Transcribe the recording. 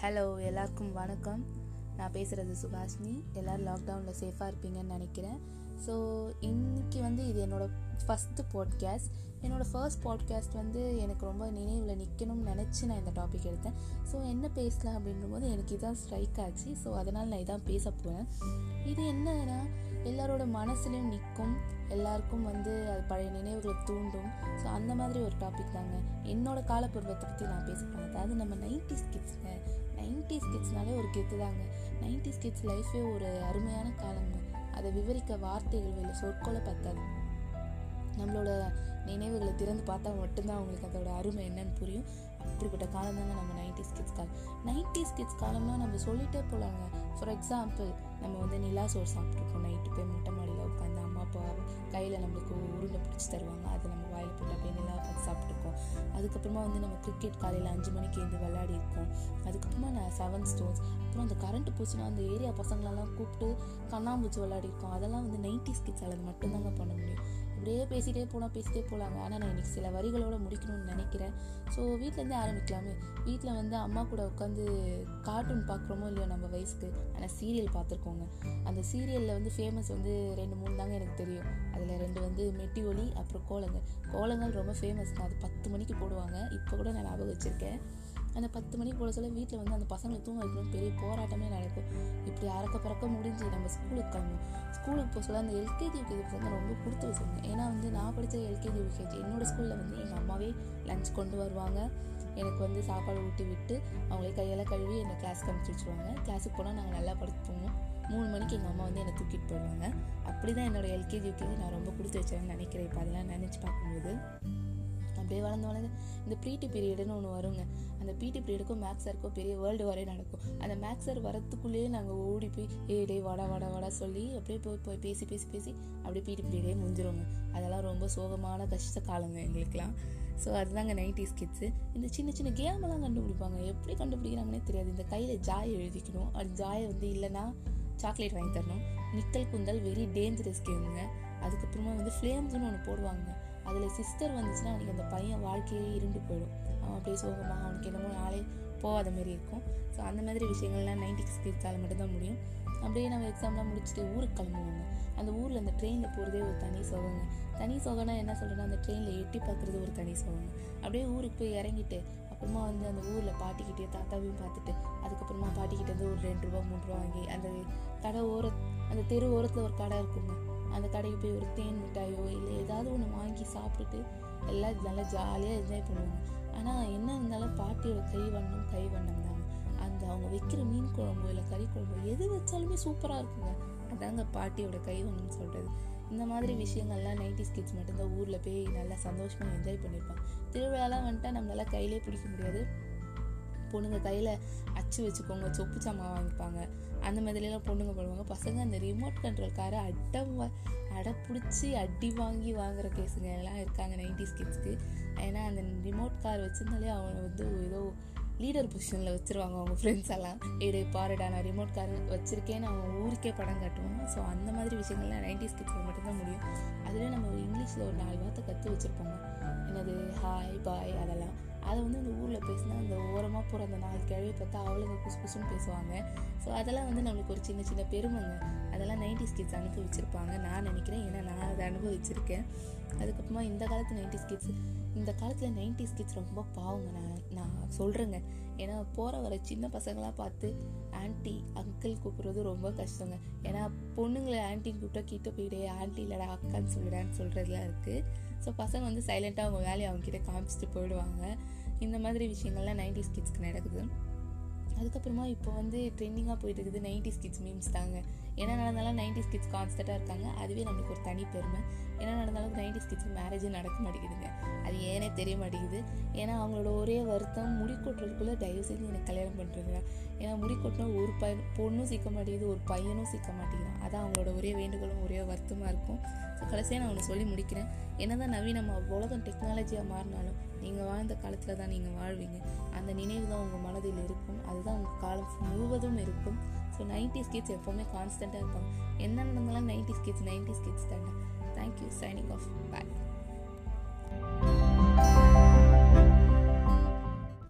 Hello எல்லாருக்கும் வணக்கம். நான் பேசுகிறது சுபாஷினி. எல்லோரும் லாக்டவுனில் சேஃபாக இருப்பீங்கன்னு நினைக்கிறேன். ஸோ இன்னைக்கு வந்து இது என்னோடய ஃபஸ்ட்டு பாட்காஸ்ட் என்னோடய ஃபர்ஸ்ட் பாட்காஸ்ட் வந்து எனக்கு ரொம்ப நினைவில் நிற்கணும்னு நினச்சி நான் இந்த டாபிக் எடுத்தேன். ஸோ என்ன பேசலாம் அப்படின்றபோது எனக்கு இதான் ஸ்ட்ரைக் ஆச்சு. ஸோ அதனால் நான் இதான் பேச போகிறேன் இது என்னன்னா எல்லாரோட மனசுலையும் நிற்கும் எல்லாருக்கும் வந்து அது பழைய நினைவுகளை தூண்டும். ஸோ அந்த மாதிரி ஒரு டாபிக் தாங்க. என்னோட காலப்பருவத்தை பற்றி நான் பேசுகிறேன் அதாவது நம்ம நைன்டிஸ் ஸ்கிட்ஸுங்க நைன்டிஸ் கிட்ஸ்னாலே ஒரு கெத்து தாங்க. நைன்டிஸ் கிட்ஸ் லைஃபே ஒரு அருமையான காலங்க அதை விவரிக்க வார்த்தைகள் இல்லை சொற்கொலை பத்தாது நம்மளோட நினைவுகளை திறந்து பார்த்தா மட்டும்தான் அவங்களுக்கு அதோட அருமை என்னன்னு புரியும். அப்படிப்பட்ட காலம் தாங்க நம்ம நைன்டிஸ் கிட்ஸ் காலம். நைன்டிஸ் கிட்ஸ் காலம்னா நம்ம சொல்லிட்டே போகலாங்க ஃபார் எக்ஸாம்பிள் நம்ம வந்து நிலா சோறு சாப்பிட்ருக்கோம் நைட்டு போய் மொட்டை மாடியில் உட்காந்து அம்மா அப்பா கையில் நம்மளுக்கு உருண்டை பிடிச்சி தருவாங்க. அதை நம்ம வாயில் போட்டு அப்படியே நிலா உட்காந்து சாப்பிட்ருக்கோம் அதுக்கப்புறமா வந்து நம்ம கிரிக்கெட் காலையில் அஞ்சு மணிக்கு எழுந்து விளையாடி இருக்கோம். அதுக்கப்புறமா நான் செவன் ஸ்டோன்ஸ் அப்புறம் அந்த கரண்ட் போச்சுன்னா அந்த ஏரியா பசங்களெல்லாம் கூப்பிட்டு கண்ணாம்பூச்சி விளையாடி இருக்கோம். அதெல்லாம் வந்து நைன்டிஸ் கிட்ஸால் அளவு மட்டும்தாங்க பண்ண முடியும். அப்படியே பேசிகிட்டே போனால் பேசிட்டே போகலாங்க ஆனால் நான் இன்றைக்கி சில வரிகளோடு முடிக்கணும்னு நினைக்கிறேன். ஸோ வீட்டிலேருந்தே ஆரம்பிக்கலாமே. வீட்டில் வந்து அம்மா கூட உட்காந்து கார்ட்டூன் பார்க்குறோமோ இல்லையோ நம்ம வயசுக்கு ஆனால் சீரியல் பார்த்துருக்கோங்க அந்த சீரியலில் வந்து ஃபேமஸ் வந்து ரெண்டு மூணு தாங்க எனக்கு தெரியும். அதில் ரெண்டு வந்து மெட்டி ஒலி அப்புறம் கோலங்கள் கோலங்கள் ரொம்ப ஃபேமஸ் தான். அது பத்து மணிக்கு போடுவாங்க. இப்போ கூட நான் ஞாபகம் வச்சுருக்கேன். அந்த பத்து மணிக்கு போல சொல்ல வீட்டில் வந்து அந்த பசங்களை தூங்க வைக்கணும் பெரிய போராட்டமே நடக்கும் இப்படி அறக்க பறக்க முடிஞ்சு நம்ம ஸ்கூலுக்கு கிளம்பும் ஸ்கூலுக்கு போக சொல்ல அந்த எல்கேஜி யூகேஜி பசங்க ரொம்ப கொடுத்து வச்சுருங்க ஏன்னா வந்து நான் படித்த எல்கேஜி யூகேஜி என்னோடய ஸ்கூலில் வந்து எங்கள் அம்மாவே லஞ்ச் கொண்டு வருவாங்க. எனக்கு வந்து சாப்பாடு ஊட்டி விட்டு அவங்களே கையெல்லாம் கழுவி என்னை கிளாஸ்க்கு அனுப்பிச்சி வச்சுருவாங்க. கிளாஸுக்கு போனால் நாங்கள் நல்லா படித்து மூணு மணிக்கு எங்கள் அம்மா வந்து என்னை தூக்கிட்டு போயிடுவாங்க. அப்படி தான் என்னோடய எல்கேஜி யூகேஜி நான் ரொம்ப கொடுத்து வச்சேன்னு நினைக்கிறேன். இப்போ அதெல்லாம் நினச்சி பார்க்கும்போது. அப்படியே வளர்ந்து வளர்ந்து இந்த ப்ரீட்டி பீரியடுன்னு ஒன்று வருங்க. அந்த பிடி பீரியடுக்கும் மேக்ஸ் சாருக்கும் பெரிய வேர்ல்டு வரையும் நடக்கும். அந்த மேக்ஸ் சார் வரத்துக்குள்ளேயே நாங்கள் ஓடி போய் ஏ டே வாடா வாடா வாடா சொல்லி அப்படியே போய் போய் பேசி பேசி பேசி அப்படியே பிடி பீரியடே முடிஞ்சிருவோங்க அதெல்லாம் ரொம்ப சோகமான கஷ்ட காலங்க எங்களுக்கெலாம் ஸோ அதுதாங்க நைன்டிஸ் கிட்ஸு இந்த சின்ன சின்ன கேமெல்லாம் கண்டுபிடிப்பாங்க. எப்படி கண்டுபிடிக்கிறாங்கன்னே தெரியாது. இந்த கையில் ஜாய் எழுதிக்கணும். அது ஜாயை வந்து இல்லைன்னா சாக்லேட் வாங்கி தரணும். நிக்கல் குந்தல் வெரி டேஞ்சரஸ் கேமுங்க அதுக்கப்புறமா வந்து ஃப்ளேம்ஸ்னு ஒன்று போடுவாங்க. அதில் சிஸ்டர் வந்துச்சுன்னா அன்றைக்கி அந்த பையன் வாழ்க்கையே இருண்டு போயிடும். அவன் அப்படியே சோகமாக அவனுக்கு என்னமோ நாளே போகாத மாதிரி இருக்கும். ஸோ அந்த மாதிரி விஷயங்கள்லாம் நைன்டி கிட்ஸால் மட்டும்தான் முடியும். அப்படியே நம்ம எக்ஸாம்லாம் முடிச்சுட்டு ஊருக்கு கிளம்புவாங்க. அந்த ஊரில் அந்த ட்ரெயினில் போகிறதே ஒரு தனி சோகங்க. தனி சோகம்னா என்ன சொல்கிறேன்னா அந்த ட்ரெயினில் எட்டி பார்க்குறது ஒரு தனி சோகங்க. அப்படியே ஊருக்கு போய் இறங்கிட்டு அப்புறமா வந்து அந்த ஊரில் பாட்டிக்கிட்டே தாத்தாவையும் பார்த்துட்டு அதுக்கப்புறமா பாட்டிக்கிட்டே வந்து ஒரு ரெண்டு ரூபா மூணு ரூபா வாங்கி அந்த கடை ஓர அந்த தெரு ஓரத்தில் ஒரு கடை இருக்குங்க. அந்த கடைக்கு போய் ஒரு தேன் மிட்டாயோ இல்லை ஏதாவது ஒன்று வாங்கி சாப்பிட்டுட்டு எல்லாம் நல்லா ஜாலியாக என்ஜாய் பண்ணுவாங்க. ஆனால் என்ன இருந்தாலும் பாட்டியோட கை வண்ணம் கை வண்ணம் தாங்க. அந்த அவங்க வைக்கிற மீன் குழம்பு இல்லை கறி குழம்பு எது வச்சாலுமே சூப்பராக இருக்குங்க. அதாங்க பாட்டியோட கை வண்ணம் சொல்கிறது இந்த மாதிரி விஷயங்கள்லாம் நைன்டிஸ் கிட்ஸ் மட்டும்தான் ஊரில் போய் நல்லா சந்தோஷமாக என்ஜாய் பண்ணியிருப்பாங்க திருவிழாலாம் வந்துட்டால் நம்மளால கையிலே பிடிக்க முடியாது. பொண்ணுங்க கையில் அச்சு வச்சுக்கோங்க சொப்பு சாமான் வாங்கிப்பாங்க. அந்த மாதிரிலாம் பொண்ணுங்க பண்ணுவாங்க. பசங்க அந்த ரிமோட் கண்ட்ரோல் காரை அடம் அடை பிடிச்சி அடி வாங்கி வாங்குற கேஸுங்க எல்லாம் இருக்காங்க நைன்டிஸ் கிட்ஸ்க்கு ஏன்னா அந்த ரிமோட் கார் வச்சிருந்தாலே அவங்க வந்து ஏதோ லீடர் பொசிஷனில் வச்சுருவாங்க அவங்க ஃப்ரெண்ட்ஸ் எல்லாம். இடு பாருடா நான் ரிமோட் கார் வச்சுருக்கேன்னு அவங்க ஊருக்கே படம் காட்டுவாங்க. ஸோ அந்த மாதிரி விஷயங்கள்லாம் நைன்டிஸ் கிட்ஸில் மட்டும்தான் முடியும். அதில் நம்ம இங்கிலீஷில் ஒரு நாலு வார்த்தை கற்று வச்சுருப்போங்க. என்னது? ஹாய் பாய் அதெல்லாம். ஓரமாக போகிற அந்த நாலு கிழவி பார்த்தா அவளுங்க குசு குசுன்னு பேசுவாங்க. ஸோ அதெல்லாம் வந்து நம்மளுக்கு ஒரு சின்ன சின்ன பெருமைங்க. அதெல்லாம் நைன்டிஸ் கிட்ஸ் அனுபவிச்சிருப்பாங்க. நான் நினைக்கிறேன். ஏன்னா நான் அதை அனுபவிச்சிருக்கேன். அதுக்கப்புறமா இந்த காலத்து நைன்டிஸ் கிட்ஸ் இந்த காலத்தில் நைன்டிஸ் கிட்ஸ் ரொம்ப பாவங்க. நான் நான் சொல்கிறேங்க ஏன்னா போகிற வர சின்ன பசங்களாம் பார்த்து ஆன்ட்டி அங்கிள் கூப்பிட்றது ரொம்ப கஷ்டங்க. ஏன்னா பொண்ணுங்களை ஆன்ட்டின்னு கூப்பிட்டா கிட்ட போயிடு ஆன்ட்டி இல்லைடா அக்கான்னு சொல்லிடான்னு சொல்கிறதுலாம் இருக்குது ஸோ பசங்க வந்து சைலண்ட்டாக அவங்க வேலையை அவங்ககிட்ட காமிச்சிட்டு போயிடுவாங்க. இந்த மாதிரி விஷயங்கள்லாம் நைன்டிஸ் கிட்ஸ்க்கு நடக்குது. அதுக்கப்புறமா இப்போ வந்து ட்ரெண்டிங்காக போயிட்டு இருக்குது நைன்டிஸ் கிட்ஸ் மீம்ஸ் தாங்க. என்ன நடந்தாலும் நைன்டிஸ் கிட்ஸ் கான்ஸ்டண்ட்டாக இருக்காங்க. அதுவே நம்மளுக்கு ஒரு தனி பெருமை. என்ன நடந்தாலும் நைன்டி கிட்ஸ் மேரேஜ் நடக்க மாட்டேங்குதுங்க. அது ஏனே தெரிய மாட்டேங்குது. ஏன்னா அவங்களோட ஒரே வருத்தம் முடி கொட்டுறதுக்குள்ளே தயவு செய்து எனக்கு கல்யாணம் பண்ணுறதுங்க ஏன்னா முடி கொட்டினா ஒரு பையன் பொண்ணும் சிக்க மாட்டேங்குது ஒரு பையனும் சிக்க மாட்டேங்கிறான். அதான் அவங்களோட ஒரே வேண்டுகோளும் ஒரே வருத்தமாக இருக்கும். ஸோ கடைசியாக நான் ஒன்று சொல்லி முடிக்கிறேன். என்னதான் நவீனமாக உலகம் டெக்னாலஜியாக மாறினாலும் நீங்கள் வாழ்ந்த காலத்தில் தான் நீங்கள் வாழ்வீங்க. அந்த நினைவு தான் உங்கள் மனதில் இருக்கும். அதுதான் உங்கள் காலம் முழுவதும் இருக்கும். ஸோ நைன்டிஸ் கிட்ஸ் எப்போவுமே கான்ஸ்டண்ட்டாக இருப்பாங்க. என்ன நடந்தாலும் நைன்டிஸ் கிட்ஸ் நைன்டிஸ் கிட்ஸ் தாண்டா thank you signing off bye